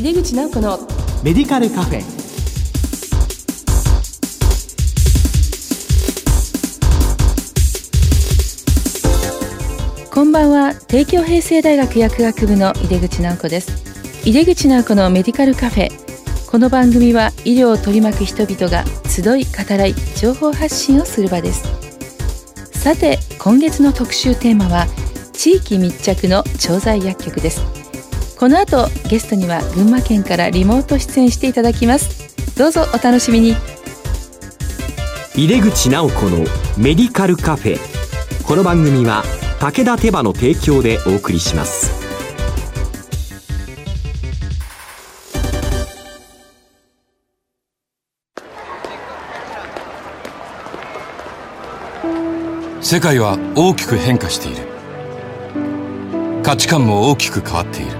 井出口直子のメディカルカフェ。こんばんは。帝京平成大学薬学部の井出口直子です。井出口直子のメディカルカフェ。この番組は医療を取り巻く人々が集い語らい情報発信をする場です。さて今月の特集テーマは地域密着の調剤薬局ですこの後ゲストには群馬県からリモート出演していただきます。どうぞお楽しみに。井出口直子のメディカルカフェ。この番組は武田手羽の提供でお送りします。世界は大きく変化している。価値観も大きく変わっている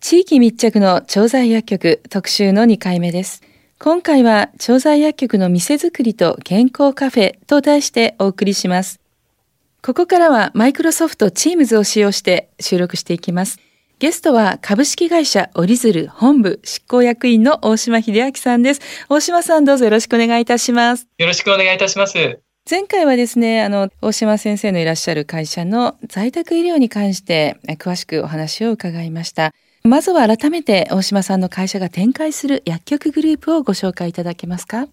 地域密着の調剤薬局特集の2回目です今回は調剤薬局の店づくりと健康カフェと題してお送りしますここからはマイクロソフト Teams を使用して収録していきますゲストは株式会社折り鶴本部執行役員の大島秀明さんです。大島さんどうぞよろしくお願いいたします。よろしくお願いいたします。前回はですね、あの、大島先生のいらっしゃる会社の在宅医療に関して詳しくお話を伺いました。まずは改めて大島さんの会社が展開する薬局グループをご紹介いただけますか？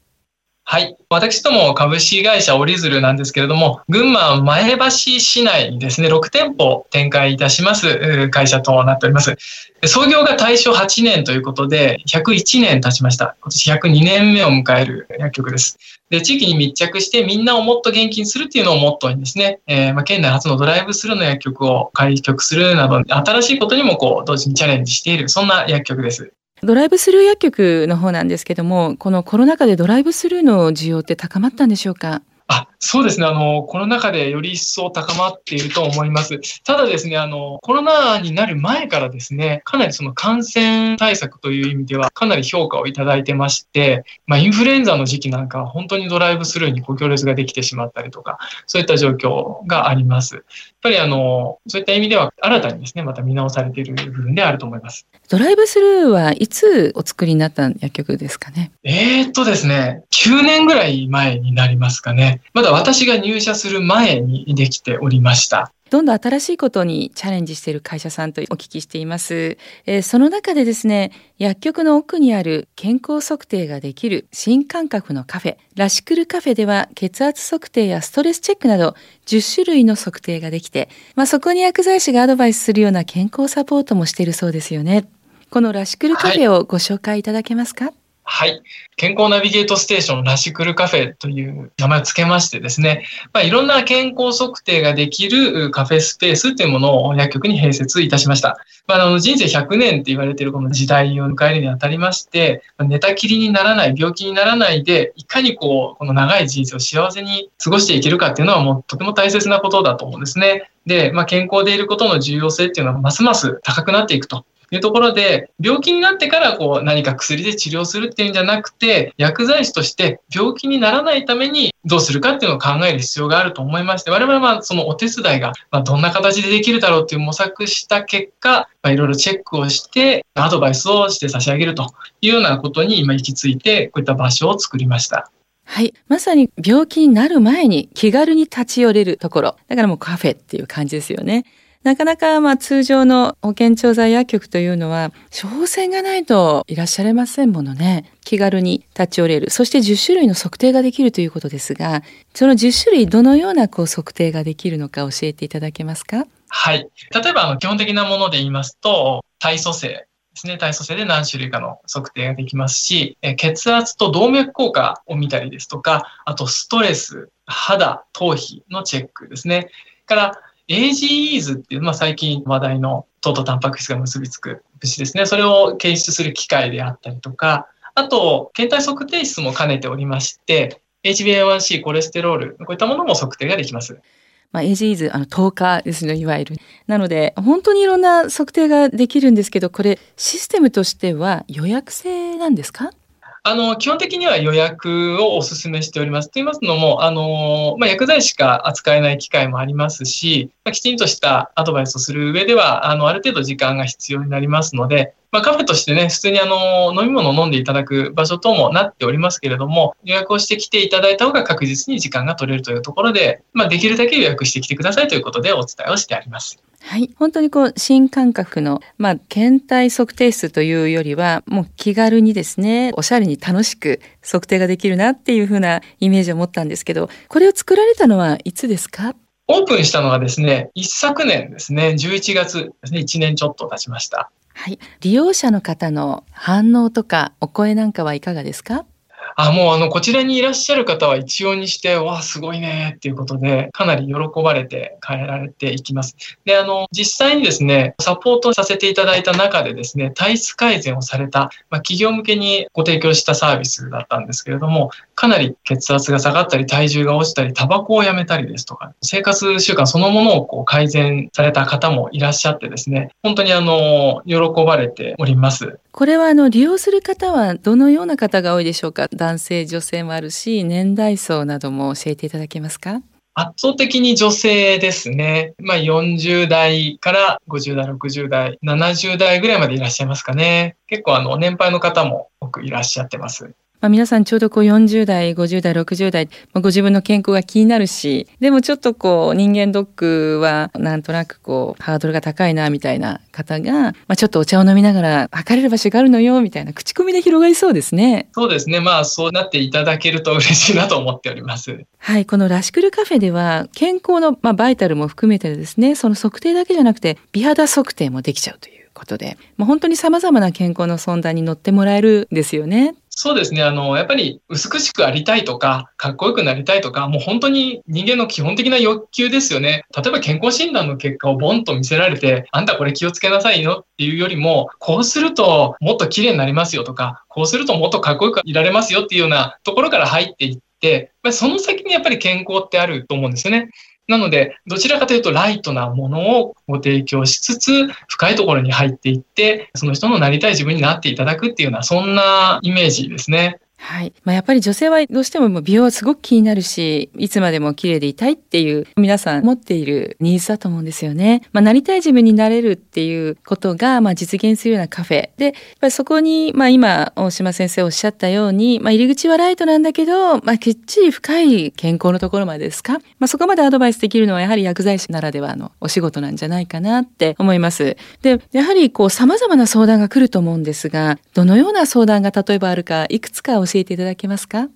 はい。私ども株式会社折り鶴なんですけれども、群馬前橋市内にですね、6店舗展開いたします会社となっております。創業が大正8年ということで、101年経ちました。今年102年目を迎える薬局です。で、地域に密着してみんなをもっと元気にするっていうのをモットーにですね、えー、まあ、県内初のドライブスルーの薬局を開局するなど、新しいことにもこう、同時にチャレンジしている、そんな薬局です。ドライブスルー薬局の方なんですけども、このコロナ禍でドライブスルーの需要って高まったんでしょうか？あそうですねあの、コロナ禍でより一層高まっていると思います。ただですねあの、コロナになる前からですね、かなりその感染対策という意味では、かなり評価をいただいてまして、まあ、インフルエンザの時期なんかは本当にドライブスルーにご行列ができてしまったりとか、そういった状況があります。ぱりあの、そういった意味では、新たにですね、また見直されている部分であると思います。ドライブスルーはいつお作りになった薬局ですかね？えー、っとですね、9年ぐらい前になりますかね。まだ私が入社する前にできておりました。どんどん新しいことにチャレンジしている会社さんとお聞きしています。えー、その中でですね、薬局の奥にある健康測定ができる新感覚のカフェ、ラシクルカフェでは血圧測定やストレスチェックなど10種類の測定ができて、まあ、そこに薬剤師がアドバイスするような健康サポートもしているそうですよね。このラシクルカフェをご紹介いただけますか、はいはい。健康ナビゲートステーションラシクルカフェという名前を付けましてですね、まあ、いろんな健康測定ができるカフェスペースというものを薬局に併設いたしました。まあ、あの人生100年って言われているこの時代を迎えるにあたりまして、寝たきりにならない、病気にならないで、いかにこう、この長い人生を幸せに過ごしていけるかっていうのはもうとても大切なことだと思うんですね。で、まあ、健康でいることの重要性っていうのはますます高くなっていくというところで、病気になってからこう何か薬で治療するっていうんじゃなくて、薬剤師として病気にならないためにどうするかっていうのを考える必要があると思いまして、我々はそのお手伝いがどんな形でできるだろうっていう模索した結果、いろいろチェックをして、アドバイスをして差し上げるというようなことに今行き着いて、こういった場所を作りました。はい。まさに病気になる前に気軽に立ち寄れるところ。だからもうカフェっていう感じですよね。なかなかまあ通常の保健調剤薬局というのは、処方箋がないといらっしゃれませんものね。気軽に立ち寄れる。そして10種類の測定ができるということですが、その10種類どのようなこう測定ができるのか教えていただけますか？はい。例えばあの基本的なもので言いますと、体組成ですね。体組成で何種類かの測定ができますし、え血圧と動脈硬化を見たりですとか、あとストレス、肌、頭皮のチェックですね。から AGEs っていう、まあ、最近話題の糖とタンパク質が結びつく物質ですね。それを検出する機械であったりとか、あと、検体測定室も兼ねておりまして、HbA1c、コレステロール、こういったものも測定ができます。まあ、AGEs、あの、10日ですね、いわゆる。なので、本当にいろんな測定ができるんですけど、これ、システムとしては予約制なんですか？あの、基本的には予約をお勧めしております。と言いますのも、あの、まあ、薬剤しか扱えない機会もありますし、まあ、きちんとしたアドバイスをする上では、あの、ある程度時間が必要になりますので、まあ、カフェとしてね、普通にあの、飲み物を飲んでいただく場所ともなっておりますけれども、予約をしてきていただいた方が確実に時間が取れるというところで、まあ、できるだけ予約してきてくださいということでお伝えをしてあります。はい。本当にこう、新感覚の、まあ、検体測定室というよりは、もう気軽にですね、おしゃれに楽しく測定ができるなっていうふうなイメージを持ったんですけど、これを作られたのはいつですか？オープンしたのがですね、一昨年ですね、11月ですね、1年ちょっと経ちました。はい。利用者の方の反応とかお声なんかはいかがですか？あ、もうあの、こちらにいらっしゃる方は一様にして、わあ、すごいねっていうことで、かなり喜ばれて帰られていきます。で、あの、実際にですね、サポートさせていただいた中でですね、体質改善をされた、まあ、企業向けにご提供したサービスだったんですけれども、かなり血圧が下がったり、体重が落ちたり、タバコをやめたりですとか、生活習慣そのものをこう改善された方もいらっしゃってですね、本当にあの、喜ばれております。これはあの利用する方はどのような方が多いでしょうか？男性女性もあるし年代層なども教えていただけますか？圧倒的に女性ですね。まあ40代から50代、60代、70代ぐらいまでいらっしゃいますかね。結構あの年配の方も多くいらっしゃってます。まあ、皆さんちょうどこう40代、50代、60代、まあ、ご自分の健康が気になるし、でもちょっとこう人間ドックはなんとなくこうハードルが高いなみたいな方が、まあ、ちょっとお茶を飲みながら測れる場所があるのよみたいな口コミで広がりそうですね。そうですね。まあそうなっていただけると嬉しいなと思っております。はい。このラシクルカフェでは健康の、まあ、バイタルも含めてですね、その測定だけじゃなくて美肌測定もできちゃうということで、まあ、本当に様々な健康の相談に乗ってもらえるんですよね。そうですね。あの、やっぱり美しくありたいとか、かっこよくなりたいとか、もう本当に人間の基本的な欲求ですよね。例えば健康診断の結果をボンと見せられて、あんたこれ気をつけなさいよっていうよりも、こうするともっと綺麗になりますよとか、こうするともっとかっこよくいられますよっていうようなところから入っていって、その先にやっぱり健康ってあると思うんですよね。なので、どちらかというとライトなものをご提供しつつ、深いところに入っていって、その人のなりたい自分になっていただくっていうような、そんなイメージですね。はい。まあ、やっぱり女性はどうしても美容はすごく気になるし、いつまでも綺麗でいたいっていう皆さん持っているニーズだと思うんですよね。まあ、なりたい自分になれるっていうことが、まあ、実現するようなカフェ。で、やっぱりそこに、まあ、今、大島先生おっしゃったように、まあ、入り口はライトなんだけど、まあ、きっちり深い健康のところまでですか？まあ、そこまでアドバイスできるのは、やはり薬剤師ならではのお仕事なんじゃないかなって思います。で、やはりこう、様々な相談が来ると思うんですが、どのような相談が例えばあるか、いくつか教えていただけますか？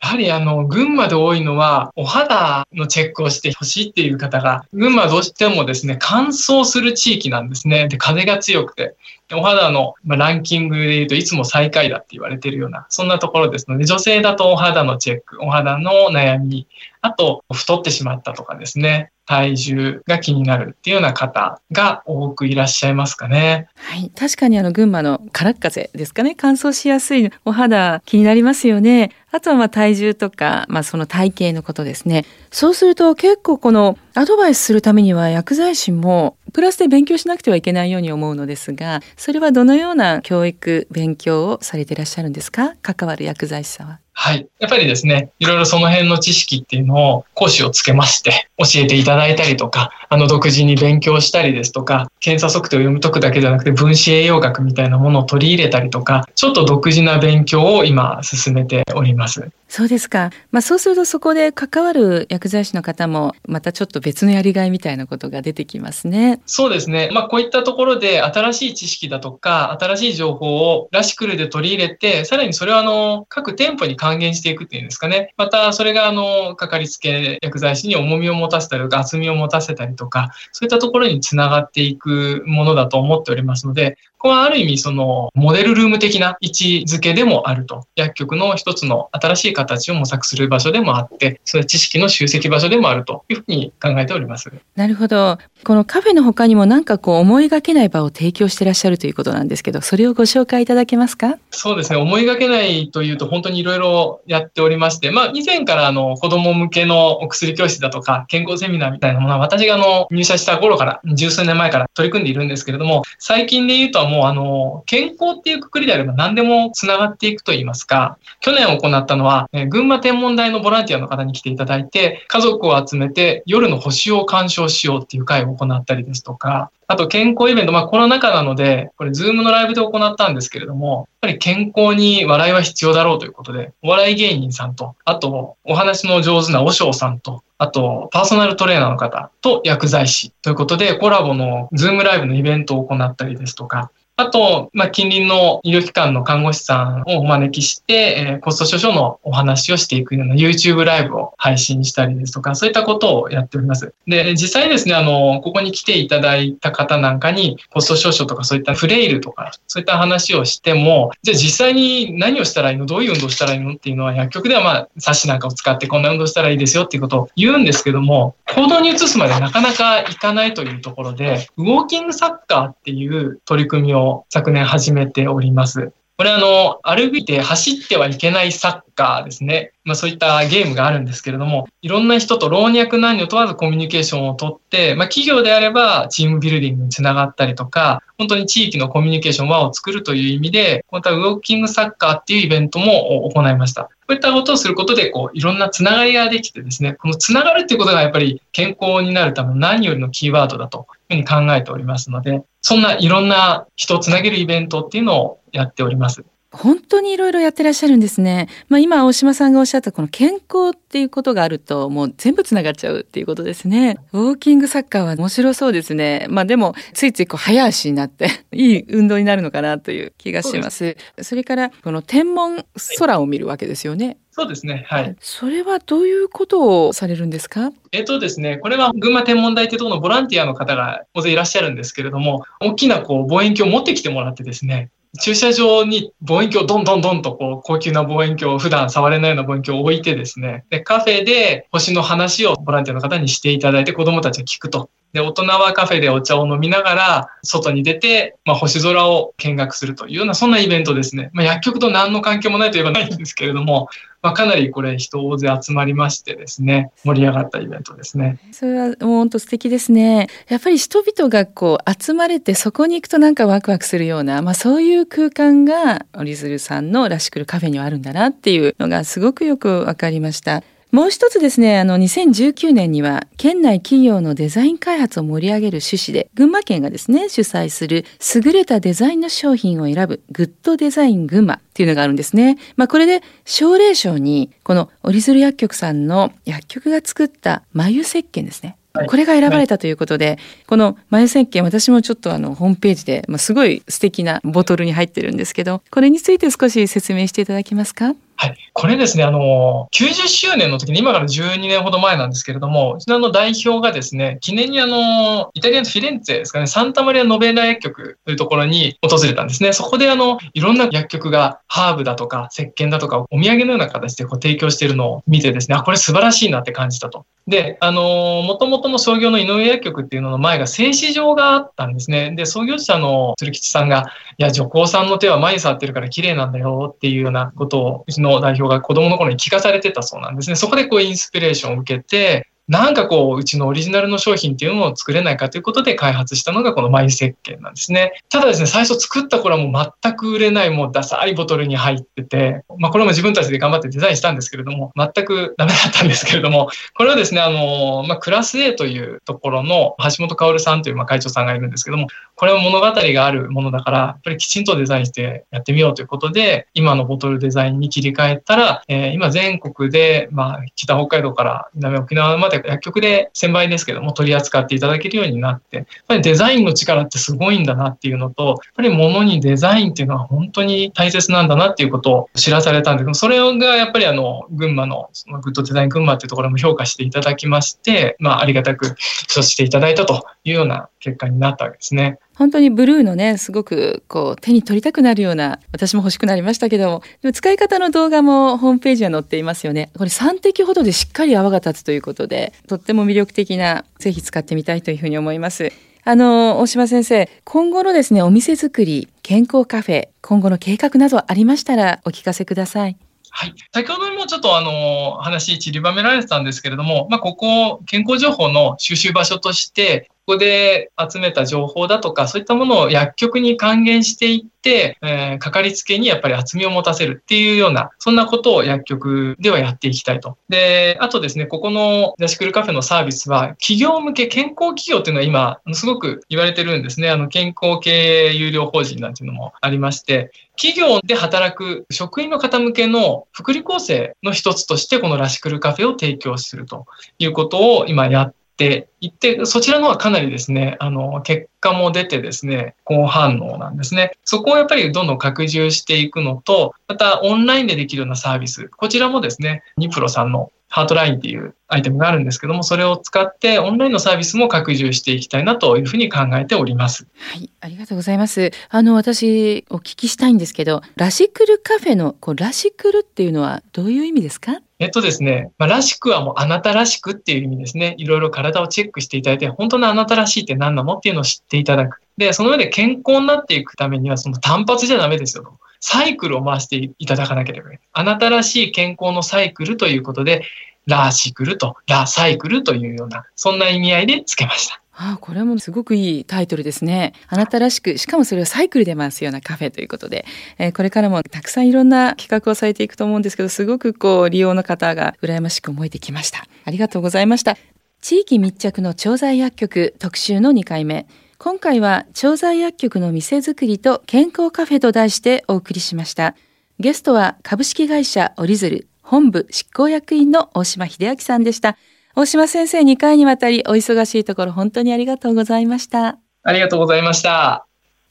やはりあの、群馬で多いのは、お肌のチェックをしてほしいっていう方が、群馬どうしてもですね、乾燥する地域なんですね。で、風が強くて。お肌のランキングで言うといつも最下位だって言われてるような、そんなところですので、女性だとお肌のチェック、お肌の悩み、あと太ってしまったとかですね、体重が気になるっていうような方が多くいらっしゃいますかね。はい。確かにあの群馬の空っ風ですかね。乾燥しやすいお肌気になりますよね。あとはまあ体重とか、まあその体型のことですね。そうすると結構このアドバイスするためには薬剤師もプラスで勉強しなくてはいけないように思うのですが、それはどのような教育、勉強をされていらっしゃるんですか？関わる薬剤師さんは。はい。やっぱりですね、いろいろその辺の知識っていうのを講師をつけまして教えていただいたりとか、あの独自に勉強したりですとか、検査測定を読み解くだけじゃなくて分子栄養学みたいなものを取り入れたりとか、ちょっと独自な勉強を今進めております。そうですか。まあそうするとそこで関わる薬剤師の方もまたちょっと別のやりがいみたいなことが出てきますね。そうですね。まあこういったところで新しい知識だとか新しい情報をラシクルで取り入れて、さらにそれをあの各店舗に還元していくっていうんですかね。また、それが、あの、かかりつけ薬剤師に重みを持たせたり、厚みを持たせたりとか、そういったところにつながっていくものだと思っておりますので、ここはある意味、その、モデルルーム的な位置づけでもあると。薬局の一つの新しい形を模索する場所でもあって、それ知識の集積場所でもあるというふうに考えております。なるほど。このカフェの他にもなんかこう思いがけない場を提供してらっしゃるということなんですけど、それをご紹介いただけますか？そうですね。思いがけないというと本当にいろいろやっておりまして、まあ以前からあの子供向けのお薬教室だとか健康セミナーみたいなものは私があの入社した頃から十数年前から取り組んでいるんですけれども、最近で言うとはもうあの健康っていうくくりであれば何でもつながっていくと言いますか、去年行ったのは、え群馬天文台のボランティアの方に来ていただいて、家族を集めて夜の星を鑑賞しようっていう会を行ったりですとか、あと健康イベント、まあコロナ禍なので、これズームのライブで行ったんですけれども、やっぱり健康に笑いは必要だろうということで、お笑い芸人さんと、あとお話の上手な和尚さんと、あと、パーソナルトレーナーの方と薬剤師ということで、コラボのズームライブのイベントを行ったりですとか、あと、まあ、近隣の医療機関の看護師さんをお招きして、えー、骨粗鬆症のお話をしていくような YouTube ライブを配信したりですとか、そういったことをやっております。で、実際ですね、あの、ここに来ていただいた方なんかに、骨粗鬆症とかそういったフレイルとか、そういった話をしても、じゃあ実際に何をしたらいいの？どういう運動したらいいの？っていうのは薬局ではまあ、冊子なんかを使ってこんな運動したらいいですよっていうことを言うんですけども、行動に移すまでなかなかいかないというところで、ウォーキングサッカーっていう取り組みを昨年始めております。これあの、歩いて走ってはいけないサッカーですね。まあそういったゲームがあるんですけれども、いろんな人と老若男女問わずコミュニケーションをとって、まあ企業であればチームビルディングにつながったりとか、本当に地域のコミュニケーション輪を作るという意味で、こういったウォーキングサッカーっていうイベントも行いました。こういったことをすることで、こう、いろんなつながりができてですね、このつながるっていうことがやっぱり健康になるための何よりのキーワードだというふうに考えておりますので、そんないろんな人をつなげるイベントっていうのをやっております。本当にいろいろやってらっしゃるんですね。まあ今大島さんがおっしゃったこの健康っていうことがあるともう全部つながっちゃうっていうことですね。ウォーキングサッカーは面白そうですね。まあでもついついこう早足になって いい運動になるのかなという気がします。それからこの天文空を見るわけですよね。そうですね。はい。それはどういうことをされるんですか？えっとですね、これは群馬天文台というところのボランティアの方が大勢いらっしゃるんですけれども、大きなこう望遠鏡を持ってきてもらってですね、駐車場に望遠鏡をどんどんどんとこう高級な望遠鏡を普段触れないような望遠鏡を置いてですね、で、カフェで星の話をボランティアの方にしていただいて子供たちが聞くと。で、大人はカフェでお茶を飲みながら、外に出て、まあ、星空を見学するというような、そんなイベントですね。まあ、薬局と何の関係もないといえばないんですけれども、まあ、かなりこれ人大勢集まりましてですね、盛り上がったイベントですね。それはもう本当素敵ですね。やっぱり人々がこう集まれてそこに行くとなんかワクワクするような、まあそういう空間がオリズルさんのらしくるカフェにはあるんだなっていうのがすごくよくわかりました。もう一つですね、あの、2019年には、県内企業のデザイン開発を盛り上げる趣旨で、群馬県がですね、主催する、優れたデザインの商品を選ぶ、グッドデザイン群馬っていうのがあるんですね。まあ、これで、奨励賞に、この折鶴薬局さんの薬局が作った眉石鹸ですね。これが選ばれたということで、はい、この眉石鹸私もちょっとあのホームページで、まあ、すごい素敵なボトルに入ってるんですけどこれについて少し説明していただけますか？はい。これですね、あの、90周年の時に、今から12年ほど前なんですけれども、うちの代表がですね、記念にあの、イタリアのフィレンツェですかね、サンタマリア・ノベーラ薬局というところに訪れたんですね。そこであの、いろんな薬局がハーブだとか、石鹸だとか、お土産のような形でこう提供しているのを見てですね、あ、これ素晴らしいなって感じたと。で、あの、もともとの創業の井上薬局っていうのの前が製糸場があったんですね。で、創業者の鶴吉さんが、いや、女工さんの手は前に触ってるから綺麗なんだよっていうようなことを、うちの代表が子供の頃に聞かされてたそうなんですね。そこでこうインスピレーションを受けて、なんかこう、うちのオリジナルの商品っていうのを作れないかということで開発したのがこのマイ石鹸なんですね。ただですね、最初作った頃はもう全く売れないもうダサいボトルに入ってて、まあこれも自分たちで頑張ってデザインしたんですけれども、全くダメだったんですけれども、これはですね、あの、まあクラス A というところの橋本薫さんというまあ会長さんがいるんですけども、これは物語があるものだから、やっぱりきちんとデザインしてやってみようということで、今のボトルデザインに切り替えたら、えー、今全国で、まあ北北海道から南沖縄まで薬局で1000倍ですけども取り扱っていただけるようになって、やっぱりデザインの力ってすごいんだなっていうのと、やっぱり物にデザインっていうのは本当に大切なんだなっていうことを知らされたんですけど、それがやっぱりあの、群馬のそのグッドデザイン群馬っていうところも評価していただきまして、まあ、ありがたくそしていただいたというような結果になったわけですね。本当にブルーのね、すごくこう手に取りたくなるような、私も欲しくなりましたけども、でも使い方の動画もホームページは載っていますよね。これ3滴ほどでしっかり泡が立つということで、とっても魅力的な、ぜひ使ってみたいというふうに思います。あの、大島先生、今後のですね、お店作り、健康カフェ、今後の計画などありましたらお聞かせください。はい。先ほどもちょっとあの、話散りばめられてたんですけれども、まあ、ここ、健康情報の収集場所として、ここで集めた情報だとか、そういったものを薬局に還元していって、えー、かかりつけにやっぱり厚みを持たせるっていうような、そんなことを薬局ではやっていきたいと。で、あとですね、ここのラシクルカフェのサービスは、企業向け健康企業っていうのは今、すごく言われてるんですね。あの、健康経営有料法人なんていうのもありまして、企業で働く職員の方向けの福利厚生の一つとして、このラシクルカフェを提供するということを今やってっていって、そちらのはかなりですね、あの、結果も出てですね、高反応なんですね。そこをやっぱりどんどん拡充していくのと、またオンラインでできるようなサービス、こちらもですね、ニプロさんのハートラインっていうアイテムがあるんですけども、それを使ってオンラインのサービスも拡充していきたいなというふうに考えております。はい、ありがとうございます。あの、私、お聞きしたいんですけど、ラシクルカフェの、こう、ラシクルっていうのはどういう意味ですか？えっとですね、まあ、らしくはもうあなたらしくっていう意味ですね。いろいろ体をチェックしていただいて、本当のあなたらしいって何なの？っていうのを知っていただく。で、その上で健康になっていくためには、その単発じゃダメですよと。サイクルを回していただかなければいけない。あなたらしい健康のサイクルということで、ラーシクルと、ラサイクルというような、そんな意味合いで付けました。ああ、これもすごくいいタイトルですね。あなたらしく、しかもそれをサイクルで回すようなカフェということで、えー、これからもたくさんいろんな企画をされていくと思うんですけど、すごくこう、利用の方が羨ましく思えてきました。ありがとうございました。地域密着の調剤薬局特集の2回目。今回は調剤薬局の店づくりと健康カフェと題してお送りしました。ゲストは株式会社オリズル本部執行役員の大島秀明さんでした。大島先生2回にわたりお忙しいところ本当にありがとうございました。ありがとうございました。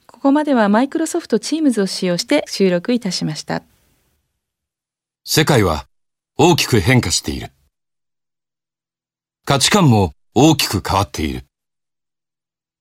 ここまではマイクロソフトチームズを使用して収録いたしました。世界は大きく変化している。価値観も大きく変わっている。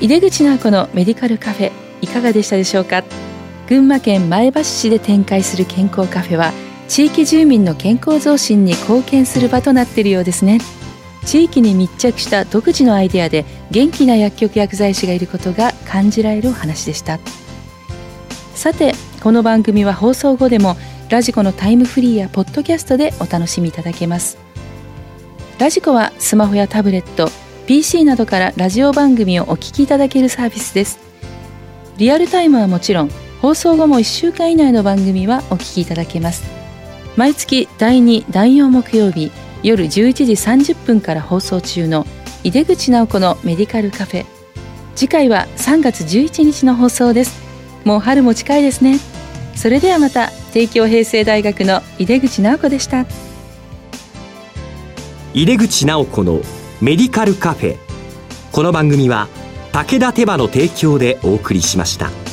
井出口直子のメディカルカフェいかがでしたでしょうか？群馬県前橋市で展開する健康カフェは地域住民の健康増進に貢献する場となっているようですね。地域に密着した独自のアイデアで元気な薬局薬剤師がいることが感じられるお話でした。さてこの番組は放送後でもラジコのタイムフリーやポッドキャストでお楽しみいただけます。ラジコはスマホやタブレット PC などからラジオ番組をお聞きいただけるサービスです。リアルタイムはもちろん放送後も1週間以内の番組はお聞きいただけます。毎月第2第4木曜日夜11時30分から放送中の井出口直子のメディカルカフェ。次回は3月11日の放送です。もう春も近いですね。それではまた帝京平成大学の井出口直子でした。井出口直子のメディカルカフェこの番組は武田手羽の提供でお送りしました。